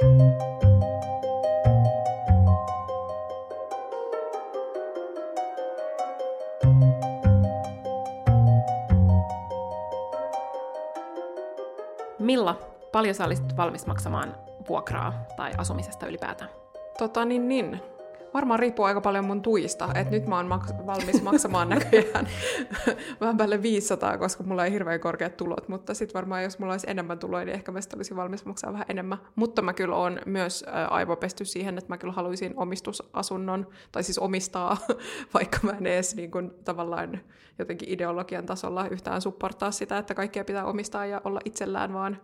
Milla, paljon sä olisit valmis maksamaan vuokraa tai asumisesta ylipäätään? Tota niin, niin. Varmaan riippuu aika paljon mun tuista, että nyt mä oon maks- valmis maksamaan näköjään vähän päälle 500, koska mulla ei hirveän korkeat tulot, mutta sitten varmaan jos mulla olisi enemmän tuloja, niin ehkä mä olisi valmis maksaa vähän enemmän. Mutta mä kyllä oon myös aivopesty siihen, että mä kyllä haluaisin omistusasunnon, tai siis omistaa, vaikka mä en edes niin kuin, tavallaan jotenkin ideologian tasolla yhtään supportaa sitä, että kaikkea pitää omistaa ja olla itsellään, vaan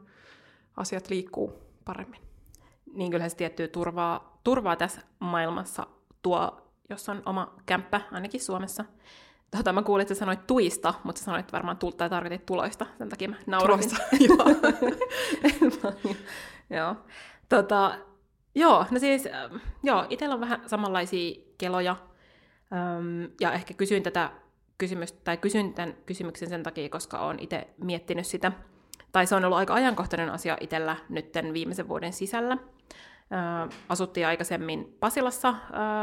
asiat liikkuu paremmin. Niin kyllähän se tiettyä turvaa, turvaa tässä maailmassa tuo, jos on oma kämppä, ainakin Suomessa. Tota, mä kuulin, että sä sanoit tuista, mutta sä sanoit varmaan tulta tai tarkoitit tuloista, sen takia mä nauroin. joo. Tota, joo, no siis, joo, itsellä on vähän samanlaisia keloja, öm, ja ehkä kysyin tätä kysymystä, tai kysyn tämän kysymyksen sen takia, koska olen itse miettinyt sitä, tai se on ollut aika ajankohtainen asia itsellä nytten viimeisen vuoden sisällä, asuttiin aikaisemmin Pasilassa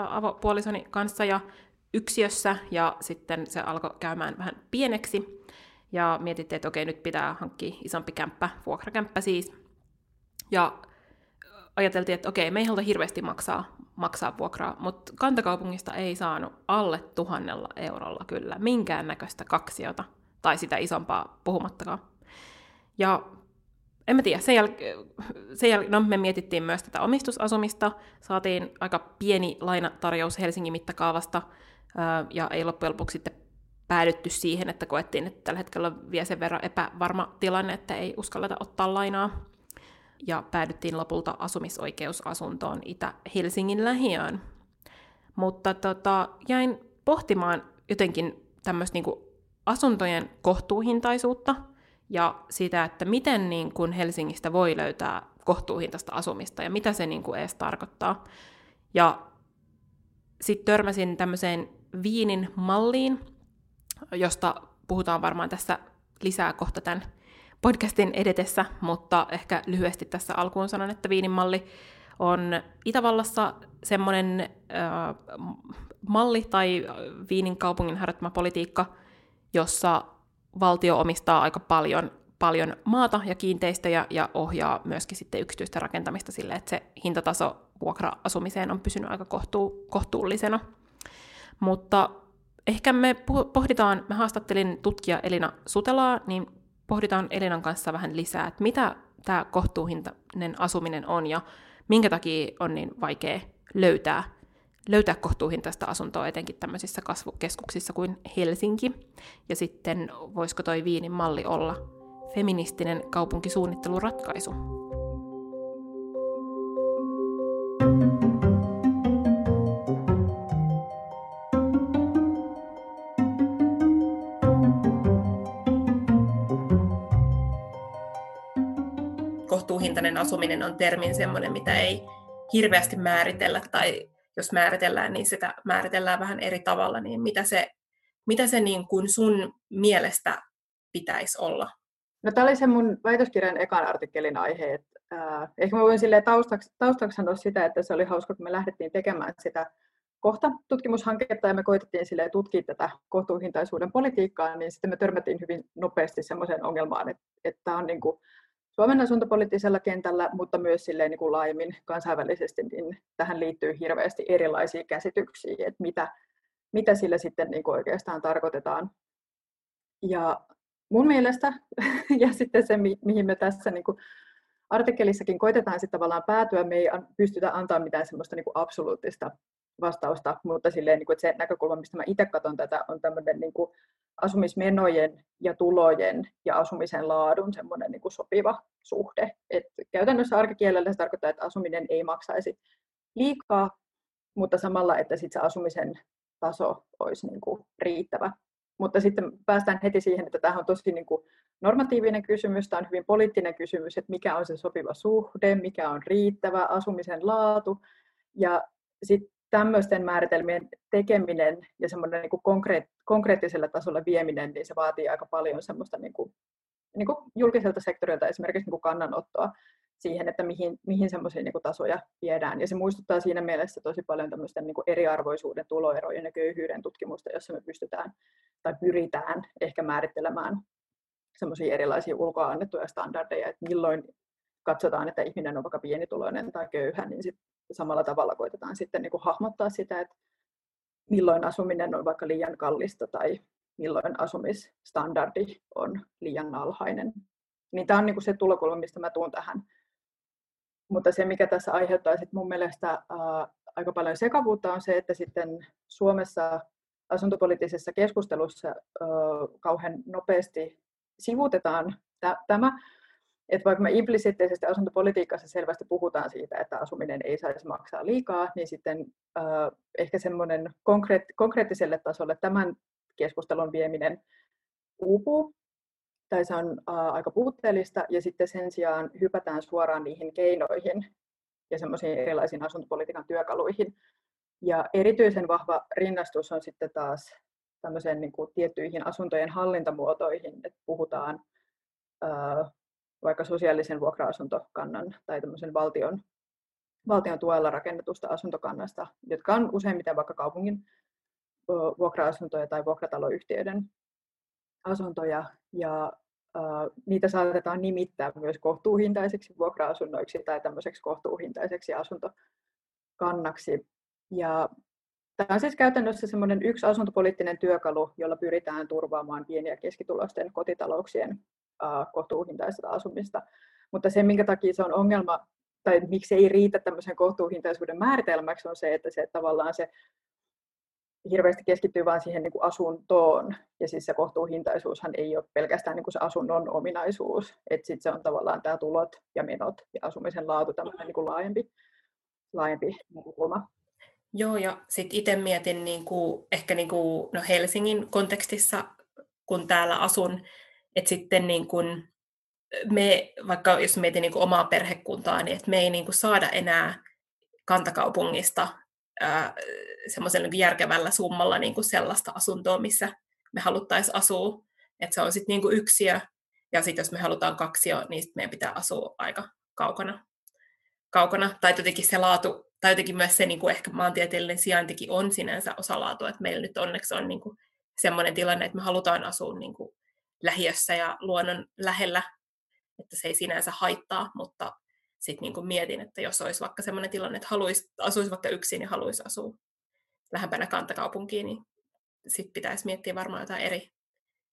avopuolisoni kanssa ja yksiössä, ja sitten se alkoi käymään vähän pieneksi, ja mietittiin, että okei, nyt pitää hankkia isompi kämppä, vuokrakämppä siis. Ja ajateltiin, että okei, me ei haluta hirveästi maksaa, maksaa vuokraa, mutta kantakaupungista ei saanut alle tuhannella eurolla kyllä minkäännäköistä kaksiota, tai sitä isompaa puhumattakaan. Ja en mä tiedä, sen jälkeen, sen jäl- no, me mietittiin myös tätä omistusasumista, saatiin aika pieni lainatarjous Helsingin mittakaavasta, ja ei loppujen lopuksi sitten päädytty siihen, että koettiin, että tällä hetkellä on vielä sen verran epävarma tilanne, että ei uskalleta ottaa lainaa. Ja päädyttiin lopulta asumisoikeusasuntoon Itä-Helsingin lähiöön. Mutta tota, jäin pohtimaan jotenkin tämmöistä niin asuntojen kohtuuhintaisuutta – ja sitä, että miten niin kuin Helsingistä voi löytää kohtuuhintaista asumista ja mitä se niin kuin edes tarkoittaa. Ja sitten törmäsin tämmöiseen Viinin malliin, josta puhutaan varmaan tässä lisää kohta tämän podcastin edetessä, mutta ehkä lyhyesti tässä alkuun sanon, että Viinin malli on Itävallassa semmoinen äh, malli tai Viinin kaupungin harjoittama politiikka, jossa valtio omistaa aika paljon, paljon maata ja kiinteistöjä ja ohjaa myöskin sitten yksityistä rakentamista sille, että se hintataso vuokra-asumiseen on pysynyt aika kohtuu, kohtuullisena. Mutta ehkä me pohditaan, mä haastattelin tutkija Elina Sutelaa, niin pohditaan Elinan kanssa vähän lisää, että mitä tämä kohtuuhintainen asuminen on ja minkä takia on niin vaikea löytää löytää kohtuuhintaista asuntoa etenkin tämmöisissä kasvukeskuksissa kuin Helsinki. Ja sitten voisiko toi Viinin malli olla feministinen kaupunkisuunnitteluratkaisu? Kohtuuhintainen asuminen on termin semmoinen, mitä ei hirveästi määritellä tai jos määritellään, niin sitä määritellään vähän eri tavalla, niin mitä se, mitä se niin kuin sun mielestä pitäisi olla? No tämä oli se mun väitöskirjan ekan artikkelin aihe. Että, äh, ehkä mä voin taustaksi, taustaksi sanoa sitä, että se oli hauska, kun me lähdettiin tekemään sitä kohta tutkimushanketta ja me koitettiin sille tutkia tätä kohtuuhintaisuuden politiikkaa, niin sitten me törmättiin hyvin nopeasti sellaiseen ongelmaan, että, että on niin kuin Suomen asuntopoliittisella kentällä, mutta myös silleen niin kuin laajemmin kansainvälisesti, niin tähän liittyy hirveästi erilaisia käsityksiä, että mitä, mitä sillä sitten niin kuin oikeastaan tarkoitetaan. Ja mun mielestä, ja sitten se, mihin me tässä niin kuin artikkelissakin koitetaan sitten tavallaan päätyä, me ei pystytä antaa mitään semmoista niin kuin absoluuttista vastausta, mutta silleen, niin kuin, että se näkökulma, mistä mä itse katson tätä, on tämmöinen niin kuin asumismenojen ja tulojen ja asumisen laadun semmoinen niin kuin sopiva suhde. Et käytännössä arkikielellä se tarkoittaa, että asuminen ei maksaisi liikaa, mutta samalla, että sit se asumisen taso olisi niin kuin riittävä. Mutta sitten päästään heti siihen, että tämä on tosi niin kuin normatiivinen kysymys, tämä on hyvin poliittinen kysymys, että mikä on se sopiva suhde, mikä on riittävä asumisen laatu. Ja sitten tämmöisten määritelmien tekeminen ja semmoinen niin konkreet, konkreettisella tasolla vieminen, niin se vaatii aika paljon semmoista niin kuin niin kuin julkiselta sektorilta esimerkiksi niin kuin kannanottoa siihen, että mihin, mihin semmoisia niin tasoja viedään. Ja se muistuttaa siinä mielessä tosi paljon tämmöisten niin kuin eriarvoisuuden, tuloerojen ja köyhyyden tutkimusta, jossa me pystytään tai pyritään ehkä määrittelemään semmoisia erilaisia ulkoa annettuja standardeja, että milloin katsotaan, että ihminen on vaikka pienituloinen tai köyhä, niin sit samalla tavalla koitetaan sitten niin kuin hahmottaa sitä, että milloin asuminen on vaikka liian kallista tai milloin asumisstandardi on liian alhainen. Niin tämä on niin kuin se tulokulma, mistä mä tuun tähän. Mutta se, mikä tässä aiheuttaa sit mun mielestä ää, aika paljon sekavuutta, on se, että sitten Suomessa asuntopoliittisessa keskustelussa ää, kauhean nopeasti sivutetaan tämä, että vaikka me implisiittisesti asuntopolitiikassa selvästi puhutaan siitä, että asuminen ei saisi maksaa liikaa, niin sitten äh, ehkä semmoinen konkreet, konkreettiselle tasolle tämän keskustelun vieminen uupuu, tai se on äh, aika puutteellista, ja sitten sen sijaan hypätään suoraan niihin keinoihin ja semmoisiin erilaisiin asuntopolitiikan työkaluihin. Ja erityisen vahva rinnastus on sitten taas tämmöiseen niin kuin tiettyihin asuntojen hallintamuotoihin, että puhutaan äh, vaikka sosiaalisen vuokra-asuntokannan tai tämmöisen valtion, valtion tuella rakennetusta asuntokannasta, jotka on useimmiten vaikka kaupungin vuokra-asuntoja tai vuokrataloyhtiöiden asuntoja. Ja äh, niitä saatetaan nimittää myös kohtuuhintaiseksi vuokra-asunnoiksi tai tämmöiseksi kohtuuhintaiseksi asuntokannaksi. Ja Tämä on siis käytännössä semmoinen yksi asuntopoliittinen työkalu, jolla pyritään turvaamaan pieni- ja keskitulosten kotitalouksien kohtuuhintaista asumista. Mutta se, minkä takia se on ongelma, tai miksi ei riitä tämmöisen kohtuuhintaisuuden määritelmäksi, on se, että se tavallaan se hirveästi keskittyy vain siihen niin kuin asuntoon. Ja siis se kohtuuhintaisuushan ei ole pelkästään niin kuin se asunnon ominaisuus. Että sitten se on tavallaan tämä tulot ja menot ja asumisen laatu, tämmöinen niin kuin laajempi, laajempi näkökulma. Joo, ja sitten itse mietin niin kuin, ehkä niin kuin, no Helsingin kontekstissa, kun täällä asun, että sitten niin kuin me, vaikka jos mietin niin kuin omaa perhekuntaa, niin että me ei niin kuin saada enää kantakaupungista semmoisella niin järkevällä summalla niin kuin sellaista asuntoa, missä me haluttaisiin asua. Että se on sitten niin yksiö, ja sitten jos me halutaan kaksio, niin sitten meidän pitää asua aika kaukana. kaukana. Tai jotenkin se laatu, tai jotenkin myös se niin kuin ehkä maantieteellinen sijaintikin on sinänsä osalaatua, että meillä nyt onneksi on niin kuin semmoinen tilanne, että me halutaan asua niin kuin lähiössä ja luonnon lähellä, että se ei sinänsä haittaa, mutta sitten niin mietin, että jos olisi vaikka sellainen tilanne, että haluaisi, asuisi vaikka yksin ja haluaisi asua lähempänä kantakaupunkiin, niin sitten pitäisi miettiä varmaan jotain eri.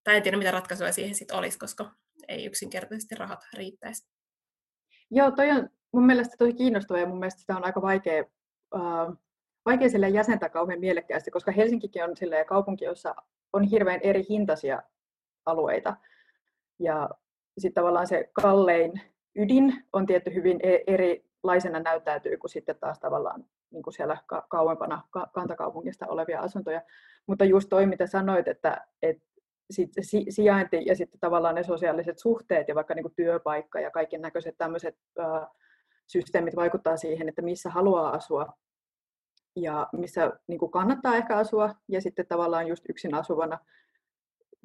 Tai en tiedä, mitä ratkaisuja siihen sitten olisi, koska ei yksinkertaisesti rahat riittäisi. Joo, toi on mun mielestä tosi kiinnostavaa ja mun mielestä sitä on aika vaikea, uh, vaikea jäsentää kauhean mielekkäästi, koska Helsinkikin on kaupunki, jossa on hirveän eri hintaisia alueita. Ja sitten tavallaan se kallein ydin on tietty hyvin e-, erilaisena näyttäytyy kuin sitten taas tavallaan niin kuin siellä kauempana kantakaupungista olevia asuntoja. Mutta just toi, mitä sanoit, että, että sit sijainti ja sitten tavallaan ne sosiaaliset suhteet ja vaikka niin kuin työpaikka ja kaiken näköiset tämmöiset systeemit vaikuttaa siihen, että missä haluaa asua ja missä niin kuin kannattaa ehkä asua. Ja sitten tavallaan just yksin asuvana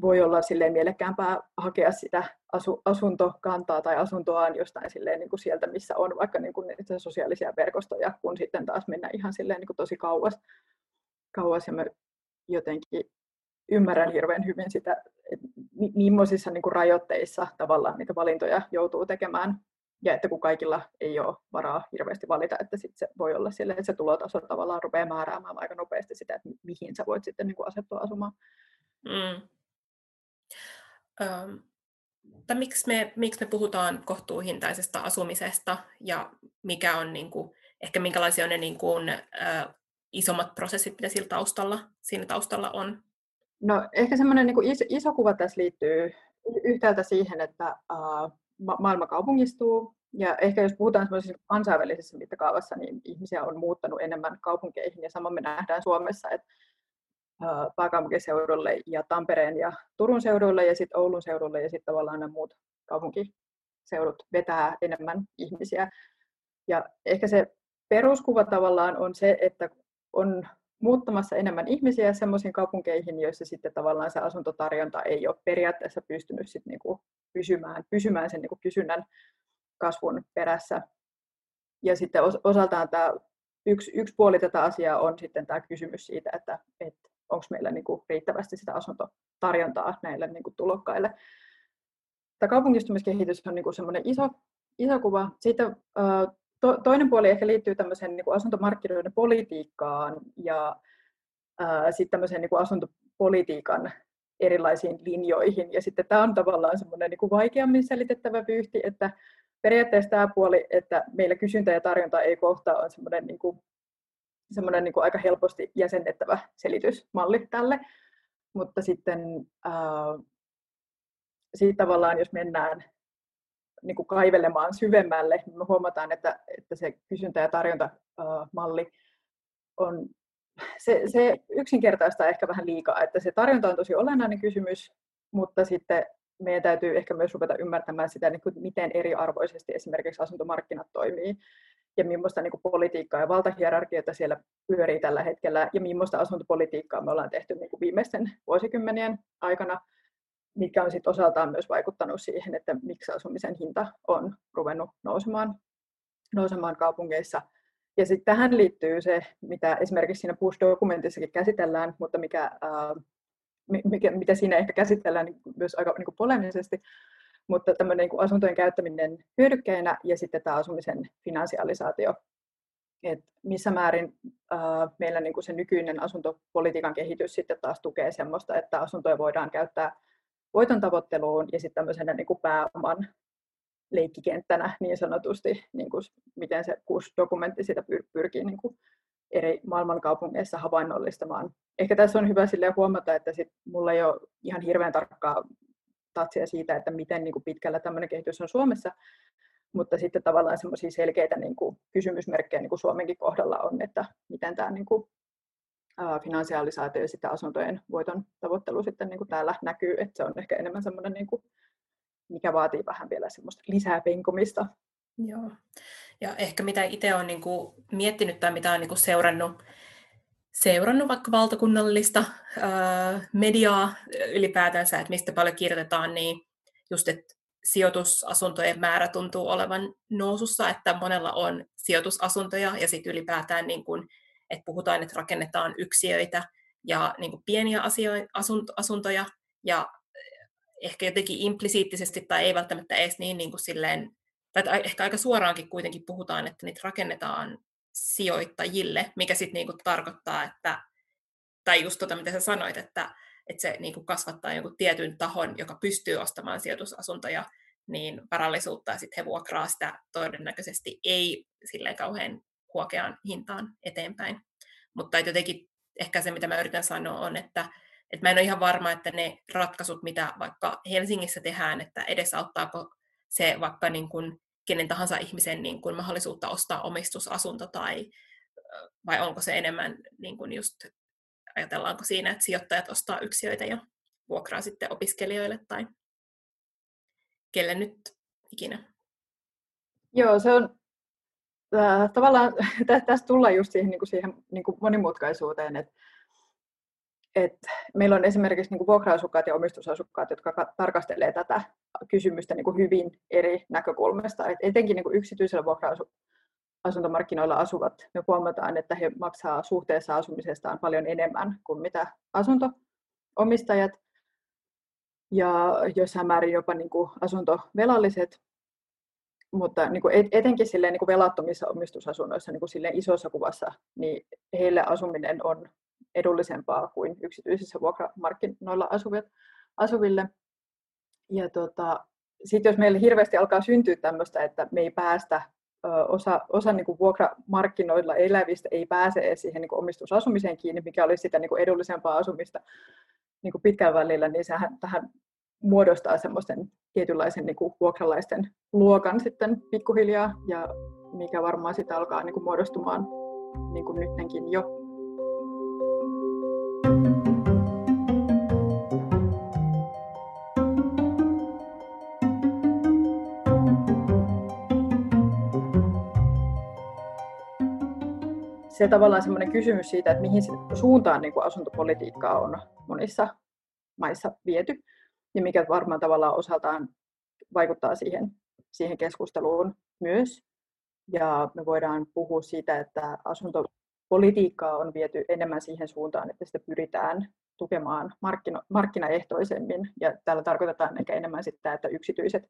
voi olla silleen mielekkäämpää hakea sitä asu, asuntokantaa tai asuntoaan jostain silleen niin kuin sieltä, missä on vaikka niin kuin sosiaalisia verkostoja, kun sitten taas mennä ihan silleen niin kuin tosi kauas. kauas. Ja mä jotenkin ymmärrän hirveän hyvin sitä, että millaisissa niin kuin rajoitteissa tavallaan niitä valintoja joutuu tekemään. Ja että kun kaikilla ei ole varaa hirveästi valita, että sit se voi olla silleen, että se tulotaso tavallaan rupeaa määräämään aika nopeasti sitä, että mihin sä voit sitten niin kuin asettua asumaan. Mm. Ähm, tai miksi me, miksi me puhutaan kohtuuhintaisesta asumisesta ja mikä on niin kuin, ehkä minkälaisia on ne niin kuin, äh, isommat prosessit, mitä sillä taustalla, siinä taustalla on? No ehkä semmoinen niin iso, iso kuva tässä liittyy yhtäältä siihen, että äh, ma- maailma kaupungistuu ja ehkä jos puhutaan kansainvälisessä mittakaavassa, niin ihmisiä on muuttanut enemmän kaupunkeihin ja sama me nähdään Suomessa, että pääkaupunkiseudulle ja Tampereen ja Turun seudulle ja sitten Oulun seudulle ja sitten tavallaan nämä muut kaupunkiseudut vetää enemmän ihmisiä. Ja ehkä se peruskuva tavallaan on se, että on muuttamassa enemmän ihmisiä semmoisiin kaupunkeihin, joissa sitten tavallaan se asuntotarjonta ei ole periaatteessa pystynyt sit niinku pysymään, pysymään sen niinku kysynnän kasvun perässä. Ja sitten osaltaan tämä yksi, yksi puoli tätä asiaa on sitten tämä kysymys siitä, että, että onko meillä niinku riittävästi sitä asuntotarjontaa näille niinku tulokkaille. Tämä kaupungistumiskehitys on niinku semmoinen iso, iso kuva. Sitten to, toinen puoli ehkä liittyy tämmöiseen niin kuin asuntomarkkinoiden politiikkaan ja sitten tämmöiseen niin kuin asuntopolitiikan erilaisiin linjoihin. Ja sitten tämä on tavallaan semmoinen niin kuin vaikeammin selitettävä vyyhti, että periaatteessa tämä puoli, että meillä kysyntä ja tarjonta ei kohtaa, on semmoinen, niin kuin, semmoinen niin aika helposti jäsennettävä selitysmalli tälle. Mutta sitten äh, siitä tavallaan, jos mennään niin kuin kaivelemaan syvemmälle, niin me huomataan, että, että se kysyntä- ja tarjontamalli on, se, se yksinkertaista ehkä vähän liikaa, että se tarjonta on tosi olennainen kysymys, mutta sitten meidän täytyy ehkä myös ruveta ymmärtämään sitä, niin kuin miten eriarvoisesti esimerkiksi asuntomarkkinat toimii ja millaista niin kuin politiikkaa ja valtahierarkioita siellä pyörii tällä hetkellä ja millaista asuntopolitiikkaa me ollaan tehty niin kuin viimeisten vuosikymmenien aikana mikä on sitten osaltaan myös vaikuttanut siihen, että miksi asumisen hinta on ruvennut nousemaan, nousemaan kaupungeissa. Ja sitten tähän liittyy se, mitä esimerkiksi siinä Push-dokumentissakin käsitellään, mutta mikä, ää, mikä, mitä siinä ehkä käsitellään niin myös aika niin kuin polemisesti, mutta tämmöinen niin asuntojen käyttäminen hyödykkeinä ja sitten tämä asumisen finansialisaatio. Et missä määrin ää, meillä niin kuin se nykyinen asuntopolitiikan kehitys sitten taas tukee semmoista, että asuntoja voidaan käyttää voiton tavoitteluun ja sitten tämmöisenä niin kuin pääoman leikkikenttänä niin sanotusti, niin kuin miten se KUS-dokumentti sitä pyr- pyrkii niin kuin eri maailmankaupungeissa havainnollistamaan. Ehkä tässä on hyvä sille huomata, että sit mulla ei ole ihan hirveän tarkkaa tatsia siitä, että miten niin kuin pitkällä tämmöinen kehitys on Suomessa, mutta sitten tavallaan semmoisia selkeitä niin kuin kysymysmerkkejä niin kuin Suomenkin kohdalla on, että miten tämä niin kuin finansialisaatio ja sitten asuntojen voiton tavoittelu sitten niin kuin täällä näkyy, että se on ehkä enemmän semmoinen, niin kuin, mikä vaatii vähän vielä semmoista lisää penkomista. Joo. Ja ehkä mitä itse olen niin kuin miettinyt tai mitä olen niin kuin seurannut, seurannut vaikka valtakunnallista ää, mediaa ylipäätänsä, että mistä paljon kirjoitetaan, niin just, että sijoitusasuntojen määrä tuntuu olevan nousussa, että monella on sijoitusasuntoja ja sitten ylipäätään niin kuin että puhutaan, että rakennetaan yksiöitä ja niin kuin pieniä asio- asuntoja, ja eh, ehkä jotenkin implisiittisesti tai ei välttämättä edes niin, niin kuin silleen, tai ehkä aika suoraankin kuitenkin puhutaan, että niitä rakennetaan sijoittajille, mikä sitten niin tarkoittaa, että, tai just tota, mitä sä sanoit, että, että se niin kuin kasvattaa jonkun tietyn tahon, joka pystyy ostamaan sijoitusasuntoja, niin varallisuutta, ja sitten he vuokraa sitä todennäköisesti ei silleen kauhean huokeaan hintaan eteenpäin. Mutta jotenkin ehkä se, mitä mä yritän sanoa, on, että, että mä en ole ihan varma, että ne ratkaisut, mitä vaikka Helsingissä tehdään, että edesauttaako se vaikka niin kuin kenen tahansa ihmisen niin kuin mahdollisuutta ostaa omistusasunto tai vai onko se enemmän niin kuin just, ajatellaanko siinä, että sijoittajat ostaa yksiöitä ja vuokraa sitten opiskelijoille tai kelle nyt ikinä. Joo, se on äh, tavallaan tässä tullaan just siihen, niin kuin siihen niin kuin monimutkaisuuteen, että et meillä on esimerkiksi niin kuin vuokra-asukkaat ja omistusasukkaat, jotka tarkastelee tätä kysymystä niin kuin hyvin eri näkökulmasta. Et etenkin niin kuin yksityisellä vuokra-asuntomarkkinoilla asuvat, me huomataan, että he maksaa suhteessa asumisestaan paljon enemmän kuin mitä asuntoomistajat ja jossain määrin jopa niin kuin asuntovelalliset mutta niin kuin etenkin silleen, niin velattomissa omistusasunnoissa niin kuin silleen isossa kuvassa, niin heille asuminen on edullisempaa kuin yksityisissä vuokramarkkinoilla asuville. asuville. Ja tota, sitten jos meille hirveästi alkaa syntyä tämmöistä, että me ei päästä, osa, osa niin kuin vuokramarkkinoilla elävistä ei pääse edes siihen niin kuin omistusasumiseen kiinni, mikä olisi sitä niin kuin edullisempaa asumista niin kuin pitkällä välillä, niin sehän tähän muodostaa semmoisen tietynlaisen niin kuin vuokralaisten luokan sitten pikkuhiljaa, ja mikä varmaan sitä alkaa niin kuin muodostumaan niin kuin nytkin jo. Se tavallaan semmoinen kysymys siitä, että mihin suuntaan niin kuin asuntopolitiikkaa on monissa maissa viety, ja mikä varmaan tavallaan osaltaan vaikuttaa siihen, siihen keskusteluun myös. Ja me voidaan puhua siitä, että asuntopolitiikkaa on viety enemmän siihen suuntaan, että sitä pyritään tukemaan markkino, markkinaehtoisemmin. Ja täällä tarkoitetaan ehkä enemmän sitä, että yksityiset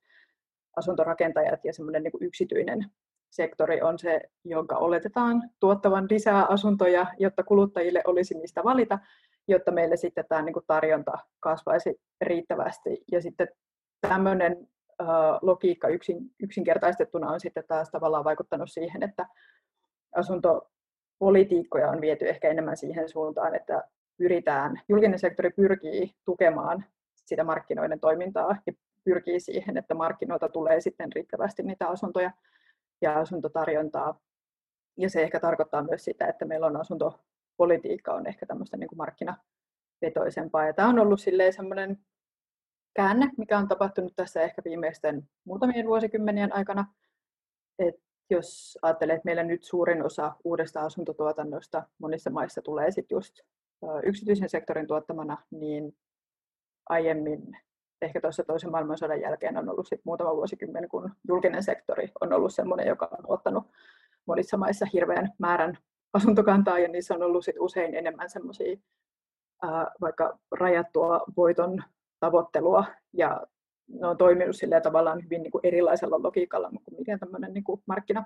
asuntorakentajat ja semmoinen niin yksityinen sektori on se, jonka oletetaan tuottavan lisää asuntoja, jotta kuluttajille olisi mistä valita, jotta meille sitten tämä niin kuin tarjonta kasvaisi riittävästi. Ja sitten tämmöinen äh, logiikka yksin, yksinkertaistettuna on sitten taas tavallaan vaikuttanut siihen, että asuntopolitiikkoja on viety ehkä enemmän siihen suuntaan, että pyritään, julkinen sektori pyrkii tukemaan sitä markkinoiden toimintaa ja pyrkii siihen, että markkinoilta tulee sitten riittävästi niitä asuntoja ja asuntotarjontaa. Ja se ehkä tarkoittaa myös sitä, että meillä on asuntopolitiikka on ehkä tämmöistä niin kuin markkinavetoisempaa. Ja tämä on ollut semmoinen käänne, mikä on tapahtunut tässä ehkä viimeisten muutamien vuosikymmenien aikana. Et jos ajattelee, että meillä nyt suurin osa uudesta asuntotuotannosta monissa maissa tulee sitten just yksityisen sektorin tuottamana, niin aiemmin ehkä tuossa toisen maailmansodan jälkeen on ollut sit muutama vuosikymmen, kun julkinen sektori on ollut sellainen, joka on ottanut monissa maissa hirveän määrän asuntokantaa, ja niissä on ollut sit usein enemmän semmoisia vaikka rajattua voiton tavoittelua, ja ne on toiminut sillä tavallaan hyvin niin kuin erilaisella logiikalla kuin miten tämmöinen niin kuin markkina,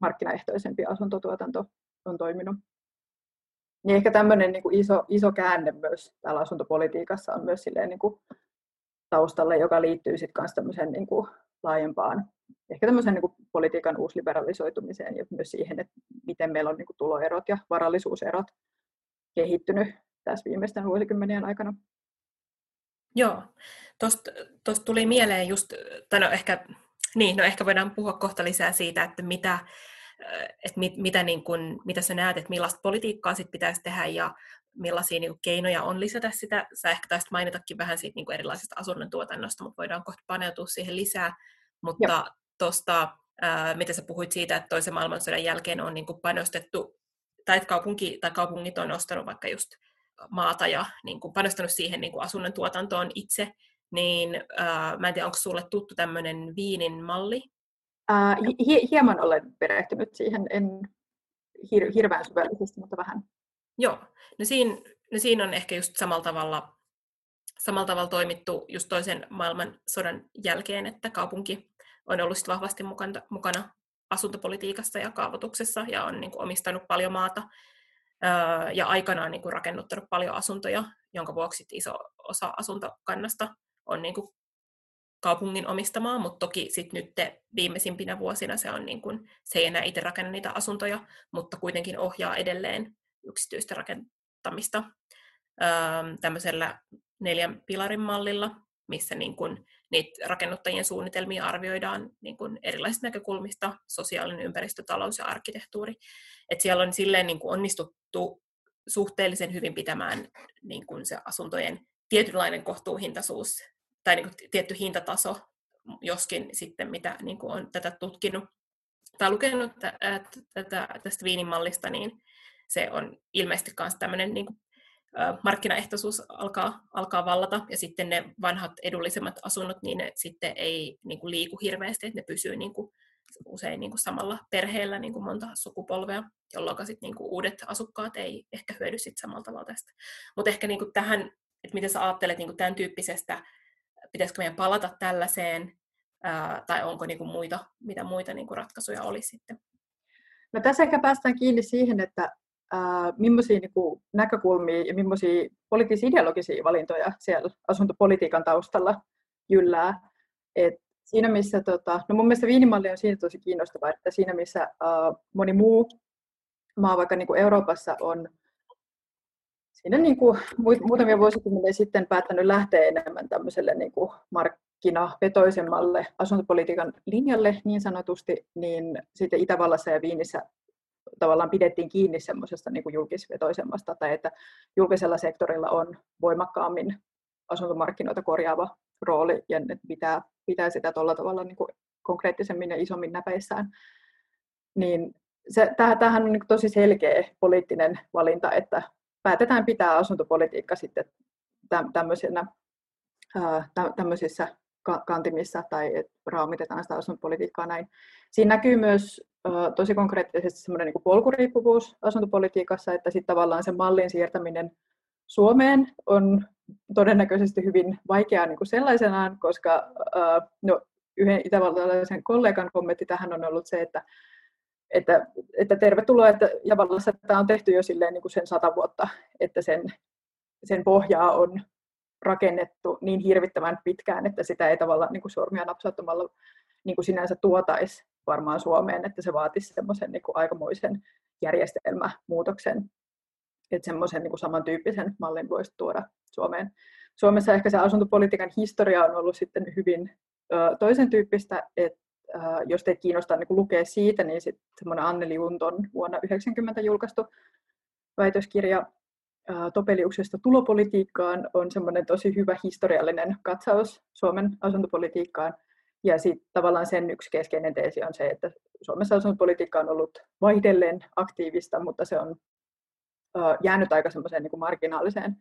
markkinaehtoisempi asuntotuotanto on toiminut. Niin ehkä tämmöinen niin kuin iso, iso käänne myös täällä asuntopolitiikassa on myös silleen niin kuin taustalle, joka liittyy sitten myös tämmöiseen niin laajempaan, ehkä tämmöisen niin politiikan uusliberalisoitumiseen ja myös siihen, että miten meillä on niin kuin tuloerot ja varallisuuserot kehittynyt tässä viimeisten vuosikymmenien aikana. Joo, tuosta tuli mieleen just, tai no ehkä, niin, no ehkä voidaan puhua kohta lisää siitä, että mitä, että mit, mitä, niin kun, mitä sä näet, että millaista politiikkaa sit pitäisi tehdä ja millaisia niin kuin, keinoja on lisätä sitä. Sä ehkä taisit mainitakin vähän siitä niin kuin erilaisesta asunnon tuotannosta, mutta voidaan kohta paneutua siihen lisää. Mutta tuosta, mitä sä puhuit siitä, että toisen maailmansodan jälkeen on niin kuin panostettu, tai että kaupunki, tai kaupungit on ostanut vaikka just maata ja niin kuin panostanut siihen niin kuin asunnon tuotantoon itse, niin äh, mä en tiedä, onko sulle tuttu tämmöinen Viinin malli? Äh, hi- hieman olen perehtynyt siihen, en hir- hirveän syvällisesti, mutta vähän. Joo, no siinä, no siinä on ehkä just samalla tavalla, samalla tavalla toimittu just toisen maailmansodan jälkeen, että kaupunki on ollut sit vahvasti mukana, mukana asuntopolitiikassa ja kaavoituksessa ja on niin kuin, omistanut paljon maata ja aikanaan niin kuin, rakennuttanut paljon asuntoja, jonka vuoksi iso osa asuntokannasta on niin kuin, kaupungin omistamaa, mutta toki sit nyt viimeisimpinä vuosina se, on niin kuin, se ei enää itse rakenna niitä asuntoja, mutta kuitenkin ohjaa edelleen yksityistä rakentamista tämmöisellä neljän pilarin mallilla, missä niin kuin niitä rakennuttajien suunnitelmia arvioidaan niin kuin erilaisista näkökulmista, sosiaalinen ympäristö, talous ja arkkitehtuuri. Et siellä on silleen niin onnistuttu suhteellisen hyvin pitämään niin kuin se asuntojen tietynlainen kohtuuhintaisuus tai niin tietty hintataso, joskin sitten mitä niin kuin on tätä tutkinut tai lukenut tästä Viinin mallista, niin se on ilmeisesti myös tämmöinen niin kuin, markkinaehtoisuus alkaa, alkaa vallata, ja sitten ne vanhat edullisemmat asunnot, niin ne sitten ei niin kuin liiku hirveästi, että ne pysyy niin kuin, usein niin kuin samalla perheellä niin kuin monta sukupolvea, jolloin sitten niin kuin uudet asukkaat ei ehkä hyödy sit samalla tavalla tästä. Mutta ehkä niin kuin tähän, että miten sä ajattelet niin kuin tämän tyyppisestä, pitäisikö meidän palata tällaiseen, ää, tai onko niin kuin muita, mitä muita niin kuin ratkaisuja olisi sitten? No tässä ehkä päästään kiinni siihen, että äh, millaisia niin kuin, näkökulmia ja millaisia poliittisia ideologisia valintoja siellä asuntopolitiikan taustalla jyllää. Et siinä missä, tota, no mun mielestä viinimalli on siinä tosi kiinnostava, että siinä missä äh, moni muu maa vaikka niin kuin Euroopassa on siinä niin kuin muutamia vuosikymmeniä sitten päättänyt lähteä enemmän tämmöiselle niin kuin markkinavetoisemmalle asuntopolitiikan linjalle niin sanotusti, niin sitten Itävallassa ja Viinissä tavallaan pidettiin kiinni semmoisesta niin julkisvetoisemmasta, tai että julkisella sektorilla on voimakkaammin asuntomarkkinoita korjaava rooli, ja ne pitää, pitää sitä tuolla tavalla niin kuin konkreettisemmin ja isommin näpeissään. Niin se, tämähän on niin tosi selkeä poliittinen valinta, että päätetään pitää asuntopolitiikka sitten tämmöisenä, tämmöisissä kantimissa tai raamitetaan sitä asuntopolitiikkaa näin. Siinä näkyy myös tosi konkreettisesti semmoinen niin polkuriippuvuus asuntopolitiikassa, että sitten tavallaan se mallin siirtäminen Suomeen on todennäköisesti hyvin vaikeaa niin kuin sellaisenaan, koska no, yhden itävaltalaisen kollegan kommentti tähän on ollut se, että, että, että tervetuloa, että Javallassa tämä on tehty jo silleen niin kuin sen sata vuotta, että sen, sen pohjaa on rakennettu niin hirvittävän pitkään, että sitä ei tavallaan niin kuin sormia napsauttamalla niin kuin sinänsä tuotaisi varmaan Suomeen, että se vaatisi semmoisen niin aikamoisen järjestelmämuutoksen, että semmoisen niin samantyyppisen mallin voisi tuoda Suomeen. Suomessa ehkä se asuntopolitiikan historia on ollut sitten hyvin ö, toisen tyyppistä, että ö, jos teitä kiinnostaa niin lukea siitä, niin sitten semmoinen Anneli Unton vuonna 1990 julkaistu väitöskirja Topeliuksesta tulopolitiikkaan on semmoinen tosi hyvä historiallinen katsaus Suomen asuntopolitiikkaan. Ja sitten tavallaan sen yksi keskeinen teesi on se, että Suomessa asuntopolitiikka on ollut vaihdellen aktiivista, mutta se on jäänyt aika semmoiseen niin kuin marginaaliseen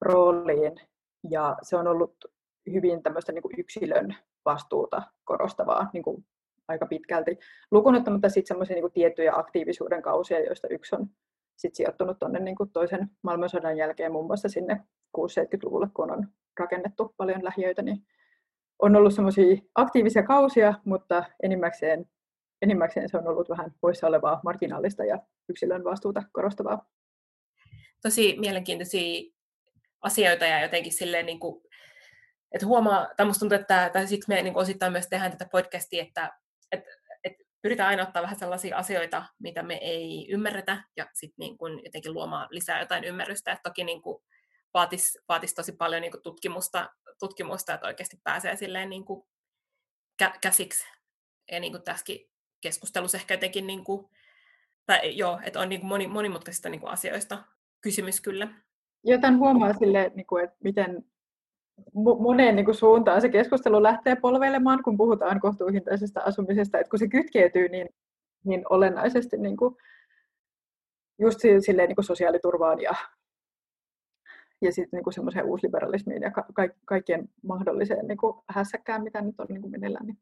rooliin. Ja se on ollut hyvin tämmöistä niin kuin yksilön vastuuta korostavaa niin kuin aika pitkälti. Lukunottamatta sitten semmoisia niin tiettyjä aktiivisuuden kausia, joista yksi on sit sijoittunut tuonne niin toisen maailmansodan jälkeen muun muassa sinne 60-70-luvulle, kun on rakennettu paljon lähiöitä, niin on ollut semmoisia aktiivisia kausia, mutta enimmäkseen, enimmäkseen se on ollut vähän poissa olevaa marginaalista ja yksilön vastuuta korostavaa. Tosi mielenkiintoisia asioita ja jotenkin silleen niin kuin, että huomaa, tai musta tuntuu, että tai siksi me niin osittain myös tehdään tätä podcastia, että, että pyritään aina ottaa vähän sellaisia asioita, mitä me ei ymmärretä, ja sitten niin jotenkin luomaan lisää jotain ymmärrystä. Et toki niin kuin vaatisi, vaatis tosi paljon niin kuin tutkimusta, tutkimusta, että oikeasti pääsee silleen niin kuin kä- käsiksi. Ja niin kuin tässäkin keskustelussa ehkä jotenkin, niin kuin, tai joo, että on niin kuin moni, monimutkaisista niin kuin asioista kysymys kyllä. Jotain huomaa sille, niin kuin, että miten moneen niin kuin suuntaan se keskustelu lähtee polveilemaan, kun puhutaan kohtuuhintaisesta asumisesta, että kun se kytkeytyy niin, niin olennaisesti niin kuin, just silleen niin kuin sosiaaliturvaan ja, ja sitten niin semmoiseen uusliberalismiin ja ka- ka- kaikkien mahdolliseen niin kuin hässäkkään, mitä nyt on niin kuin meneillään. Niin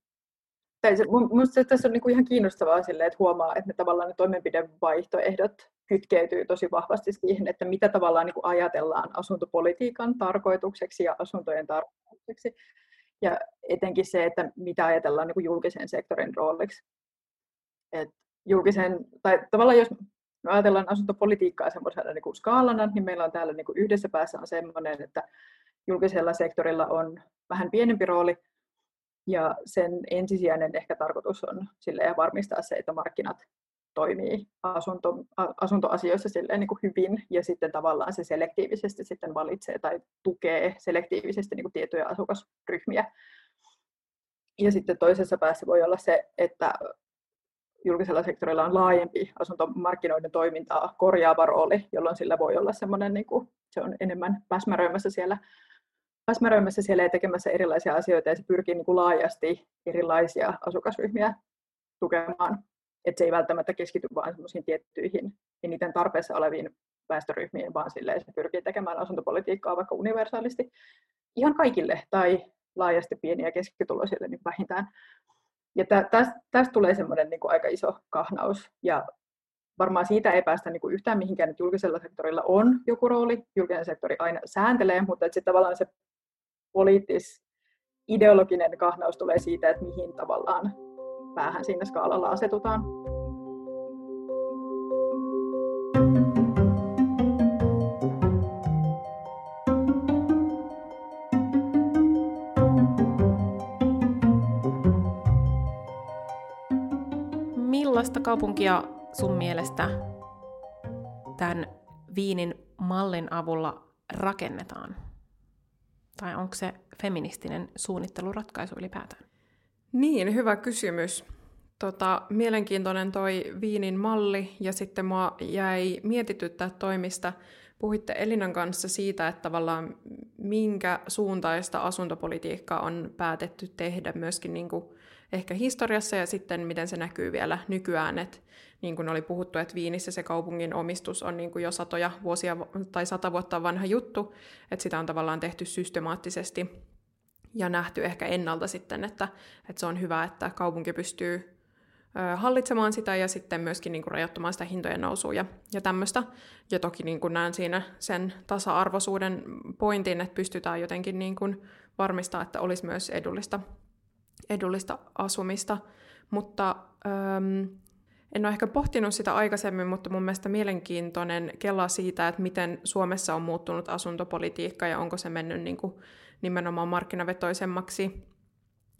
tai se, tässä on niin kuin ihan kiinnostavaa silleen, että huomaa, että ne tavallaan ne toimenpidevaihtoehdot kytkeytyy tosi vahvasti siihen, että mitä tavallaan niin kuin ajatellaan asuntopolitiikan tarkoitukseksi ja asuntojen tarkoitukseksi. Ja etenkin se, että mitä ajatellaan niin kuin julkisen sektorin rooliksi. Et julkisen, tai tavallaan jos me ajatellaan asuntopolitiikkaa semmoisena niin kuin skaalana, niin meillä on täällä niin kuin yhdessä päässä on semmoinen, että julkisella sektorilla on vähän pienempi rooli, ja sen ensisijainen ehkä tarkoitus on silleen varmistaa se, että markkinat toimii asunto, asuntoasioissa silleen niin kuin hyvin ja sitten tavallaan se selektiivisesti sitten valitsee tai tukee selektiivisesti niin kuin tiettyjä asukasryhmiä. Ja sitten toisessa päässä voi olla se, että julkisella sektorilla on laajempi asuntomarkkinoiden toimintaa korjaava rooli, jolloin sillä voi olla semmoinen, niin kuin, se on enemmän päsmäröimässä siellä päsmäröimässä siellä ja tekemässä erilaisia asioita ja se pyrkii niin kuin laajasti erilaisia asukasryhmiä tukemaan. Että se ei välttämättä keskity vain semmoisiin tiettyihin eniten tarpeessa oleviin väestöryhmiin, vaan silleen se pyrkii tekemään asuntopolitiikkaa vaikka universaalisti ihan kaikille tai laajasti pieniä ja keskituloisille niin vähintään. Ja tästä, tästä tulee semmoinen niin aika iso kahnaus. Ja varmaan siitä ei päästä niin kuin yhtään mihinkään, että julkisella sektorilla on joku rooli. Julkinen sektori aina sääntelee, mutta että tavallaan se poliittis ideologinen kahnaus tulee siitä, että mihin tavallaan päähän siinä skaalalla asetutaan. Millaista kaupunkia sun mielestä tämän Viinin mallin avulla rakennetaan? Tai onko se feministinen suunnitteluratkaisu ylipäätään? Niin, hyvä kysymys. Tota, mielenkiintoinen toi Viinin malli, ja sitten mua jäi mietityttää toimista. Puhuitte Elinan kanssa siitä, että tavallaan minkä suuntaista asuntopolitiikkaa on päätetty tehdä myöskin niin kuin ehkä historiassa ja sitten miten se näkyy vielä nykyään. Et niin kuin oli puhuttu, että Viinissä se kaupungin omistus on niin kuin jo satoja vuosia tai sata vuotta vanha juttu, että sitä on tavallaan tehty systemaattisesti ja nähty ehkä ennalta sitten, että, että se on hyvä, että kaupunki pystyy hallitsemaan sitä ja sitten myöskin niin kuin rajoittamaan sitä hintojen nousua ja, ja tämmöistä. Ja toki niin kuin näen siinä sen tasa-arvoisuuden pointin, että pystytään jotenkin niin kuin varmistaa, että olisi myös edullista, edullista asumista. Mutta äm, en ole ehkä pohtinut sitä aikaisemmin, mutta mun mielestä mielenkiintoinen kela siitä, että miten Suomessa on muuttunut asuntopolitiikka ja onko se mennyt niin kuin nimenomaan markkinavetoisemmaksi,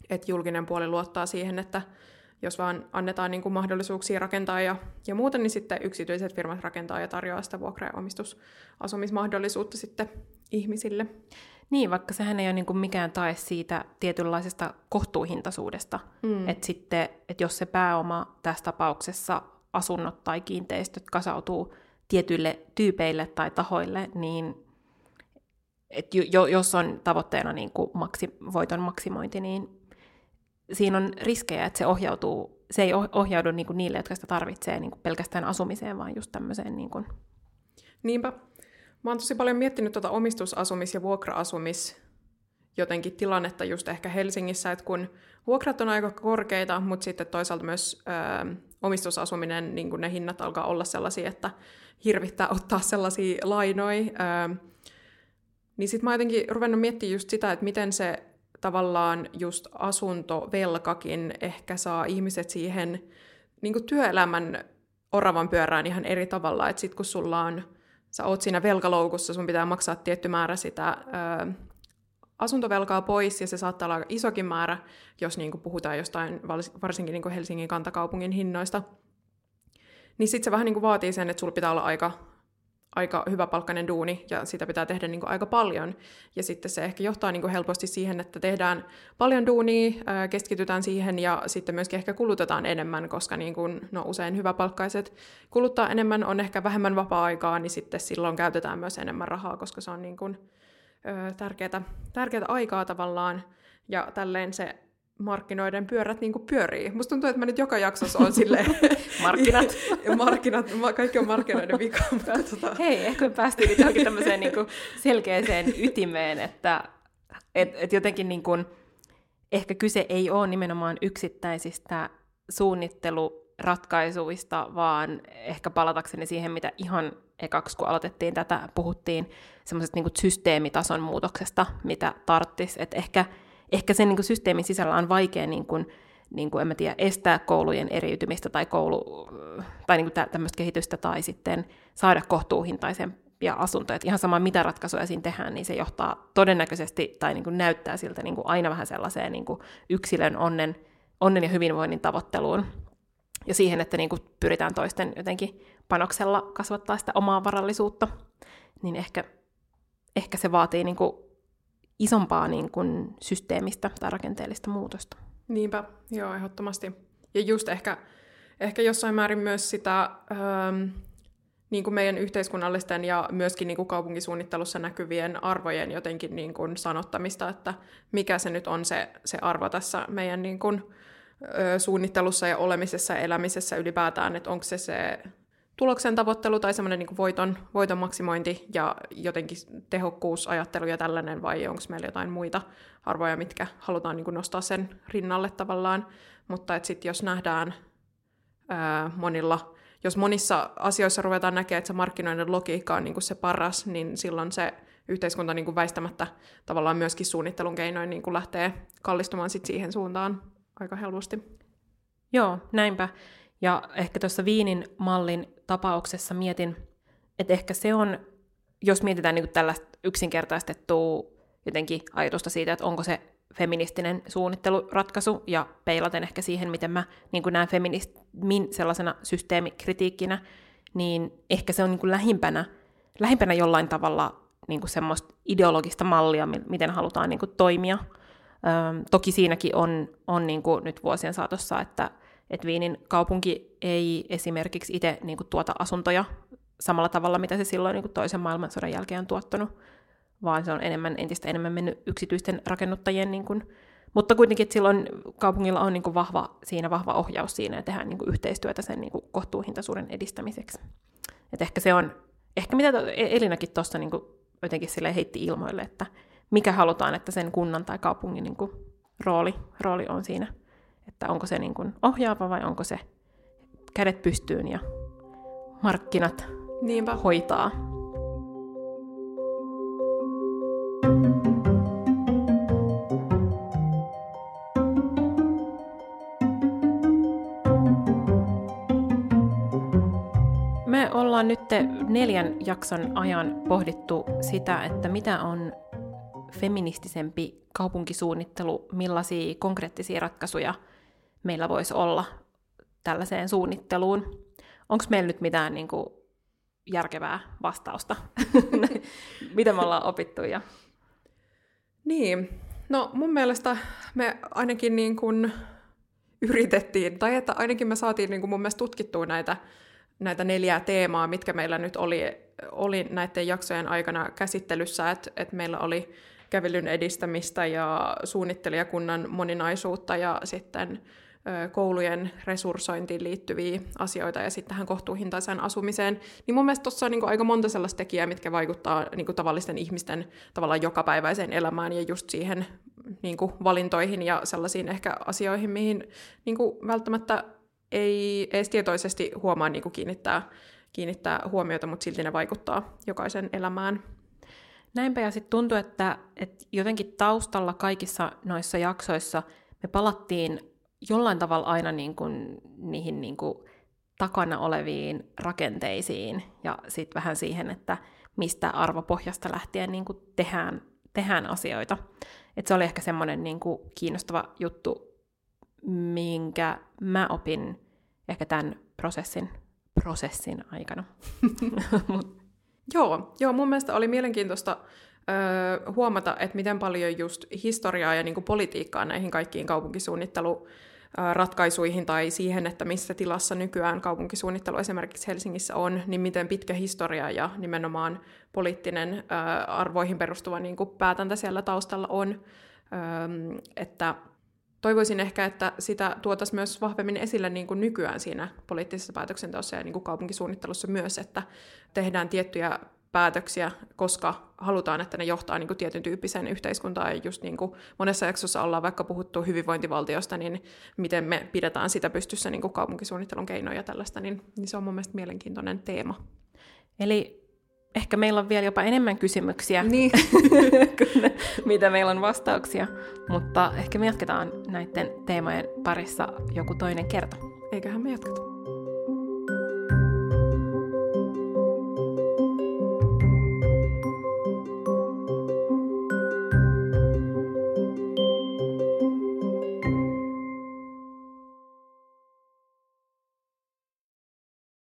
että julkinen puoli luottaa siihen, että jos vaan annetaan niin kuin mahdollisuuksia rakentaa ja, ja muuta, niin sitten yksityiset firmat rakentaa ja tarjoaa sitä vuokra- ja omistusasumismahdollisuutta sitten ihmisille. Niin, vaikka sehän ei ole niin kuin mikään tae siitä tietynlaisesta kohtuuhintaisuudesta. Mm. Että sitten, että jos se pääoma tässä tapauksessa asunnot tai kiinteistöt kasautuu tietyille tyypeille tai tahoille, niin että jo, jos on tavoitteena niin kuin maksi, voiton maksimointi, niin siinä on riskejä, että se ohjautuu, se ei ohjaudu niin kuin niille, jotka sitä tarvitsee niin kuin pelkästään asumiseen, vaan just tämmöiseen. Niin kuin... Niinpä. Mä oon tosi paljon miettinyt tuota omistusasumis- ja vuokra-asumis jotenkin tilannetta just ehkä Helsingissä, että kun vuokrat on aika korkeita, mutta sitten toisaalta myös ö, omistusasuminen, niin kun ne hinnat alkaa olla sellaisia, että hirvittää ottaa sellaisia lainoja, ö, niin sitten mä jotenkin ruvennut miettimään just sitä, että miten se tavallaan just asuntovelkakin ehkä saa ihmiset siihen niin työelämän oravan pyörään ihan eri tavalla, että sitten kun sulla on, sä oot siinä velkaloukussa, sun pitää maksaa tietty määrä sitä ö, asuntovelkaa pois, ja se saattaa olla isokin määrä, jos niin kuin puhutaan jostain, varsinkin niin kuin Helsingin kantakaupungin hinnoista, niin sitten se vähän niin kuin vaatii sen, että sulla pitää olla aika aika hyvä palkkainen duuni ja sitä pitää tehdä niin kuin aika paljon. Ja sitten se ehkä johtaa niin kuin helposti siihen, että tehdään paljon duunia, keskitytään siihen ja sitten myöskin ehkä kulutetaan enemmän, koska niin kuin, no, usein hyväpalkkaiset kuluttaa enemmän, on ehkä vähemmän vapaa-aikaa, niin sitten silloin käytetään myös enemmän rahaa, koska se on niin kuin, tärkeää, tärkeää aikaa tavallaan. Ja tälleen se markkinoiden pyörät niin kuin pyörii. Musta tuntuu, että mä nyt joka jaksossa on silleen... Markkinat. markkinat. Kaikki on markkinoiden vika. tota... Hei, ehkä me päästiin nyt johonkin tämmöiseen niin kuin selkeäseen ytimeen, että et, et jotenkin niin kuin, ehkä kyse ei ole nimenomaan yksittäisistä suunnitteluratkaisuista, vaan ehkä palatakseni siihen, mitä ihan ekaksi, kun aloitettiin tätä, puhuttiin semmoisesta niin systeemitason muutoksesta, mitä tarttis, että ehkä ehkä sen niin kuin systeemin sisällä on vaikea niin kuin, niin kuin, en mä tiedä, estää koulujen eriytymistä tai, koulu, tai niin kuin tämmöistä kehitystä tai sitten saada kohtuuhintaisempia asuntoja. Että ihan sama, mitä ratkaisuja siinä tehdään, niin se johtaa todennäköisesti tai niin kuin näyttää siltä niin kuin aina vähän sellaiseen niin kuin yksilön onnen, onnen ja hyvinvoinnin tavoitteluun ja siihen, että niin kuin pyritään toisten jotenkin panoksella kasvattaa sitä omaa varallisuutta, niin ehkä, ehkä se vaatii niin kuin isompaa niin kuin systeemistä tai rakenteellista muutosta. Niinpä, joo, ehdottomasti. Ja just ehkä, ehkä jossain määrin myös sitä ähm, niin kuin meidän yhteiskunnallisten ja myöskin niin kuin kaupunkisuunnittelussa näkyvien arvojen jotenkin niin kuin sanottamista, että mikä se nyt on se, se arvo tässä meidän niin kuin, ö, suunnittelussa ja olemisessa ja elämisessä ylipäätään, että onko se se tuloksen tavoittelu tai semmoinen niin voiton, voiton maksimointi ja jotenkin tehokkuusajattelu ja tällainen, vai onko meillä jotain muita arvoja, mitkä halutaan niin nostaa sen rinnalle tavallaan. Mutta sitten jos nähdään ää, monilla, jos monissa asioissa ruvetaan näkemään, että se markkinoiden logiikka on niin se paras, niin silloin se yhteiskunta niin väistämättä tavallaan myöskin suunnittelun keinoin niin lähtee kallistumaan sit siihen suuntaan aika helposti. Joo, näinpä. Ja ehkä tuossa Viinin mallin tapauksessa mietin, että ehkä se on, jos mietitään niin tällaista yksinkertaistettua jotenkin ajatusta siitä, että onko se feministinen suunnitteluratkaisu, ja peilaten ehkä siihen, miten mä niin näen feminismin sellaisena systeemikritiikkinä, niin ehkä se on niin lähimpänä, lähimpänä jollain tavalla niin semmoista ideologista mallia, miten halutaan niin toimia. Öm, toki siinäkin on, on niin nyt vuosien saatossa, että että Viinin kaupunki ei esimerkiksi itse niin kuin, tuota asuntoja samalla tavalla, mitä se silloin niin kuin toisen maailmansodan jälkeen on tuottanut, vaan se on enemmän, entistä enemmän mennyt yksityisten rakennuttajien niin kuin, Mutta kuitenkin että silloin kaupungilla on niin kuin vahva, siinä vahva ohjaus siinä ja tehdään niin kuin yhteistyötä sen niin kuin kohtuuhintaisuuden edistämiseksi. Et ehkä se on, ehkä mitä e- Elinakin tuossa niin jotenkin sille heitti ilmoille, että mikä halutaan, että sen kunnan tai kaupungin niin kuin rooli, rooli on siinä. Että onko se niin kuin ohjaava vai onko se kädet pystyyn ja markkinat Niinpä. hoitaa. Me ollaan nyt neljän jakson ajan pohdittu sitä, että mitä on feministisempi kaupunkisuunnittelu, millaisia konkreettisia ratkaisuja meillä voisi olla tällaiseen suunnitteluun. Onko meillä nyt mitään niin kuin, järkevää vastausta, mitä me ollaan opittu? Ja... Niin, no mun mielestä me ainakin niin kuin yritettiin, tai että ainakin me saatiin niin kuin mun mielestä tutkittua näitä, näitä neljää teemaa, mitkä meillä nyt oli, oli näiden jaksojen aikana käsittelyssä, että, että meillä oli kävelyn edistämistä ja suunnittelijakunnan moninaisuutta ja sitten koulujen resurssointiin liittyviä asioita ja sitten tähän kohtuuhintaiseen asumiseen, niin mun mielestä tuossa on niin aika monta sellaista tekijää, mitkä vaikuttaa niin tavallisten ihmisten tavallaan jokapäiväiseen elämään ja just siihen niin valintoihin ja sellaisiin ehkä asioihin, mihin niin välttämättä ei edes tietoisesti huomaa niin kiinnittää, kiinnittää huomiota, mutta silti ne vaikuttaa jokaisen elämään. Näinpä ja sitten tuntuu, että, että jotenkin taustalla kaikissa noissa jaksoissa me palattiin jollain tavalla aina niin kuin, niihin niin kuin, takana oleviin rakenteisiin ja sitten vähän siihen, että mistä arvopohjasta lähtien niin kuin tehdään, tehdään asioita. Et se oli ehkä semmoinen niin kuin kiinnostava juttu, minkä mä opin ehkä tämän prosessin, prosessin aikana. Joo, joo, mun mielestä oli mielenkiintoista ö, huomata, että miten paljon just historiaa ja niin kuin politiikkaa näihin kaikkiin kaupunkisuunnittelu ratkaisuihin tai siihen, että missä tilassa nykyään kaupunkisuunnittelu esimerkiksi Helsingissä on, niin miten pitkä historia ja nimenomaan poliittinen arvoihin perustuva niin kuin päätäntä siellä taustalla on. Että toivoisin ehkä, että sitä tuotaisiin myös vahvemmin esille niin kuin nykyään siinä poliittisessa päätöksenteossa ja niin kuin kaupunkisuunnittelussa myös, että tehdään tiettyjä päätöksiä, koska halutaan, että ne johtaa niin kuin tietyn tyyppiseen yhteiskuntaan. Ja just niin kuin monessa jaksossa ollaan vaikka puhuttu hyvinvointivaltiosta, niin miten me pidetään sitä pystyssä niin kuin kaupunkisuunnittelun keinoja ja tällaista, niin, niin se on mun mielestä mielenkiintoinen teema. Eli ehkä meillä on vielä jopa enemmän kysymyksiä niin. kuin mitä meillä on vastauksia, mutta ehkä me jatketaan näiden teemojen parissa joku toinen kerta. Eiköhän me jatketa.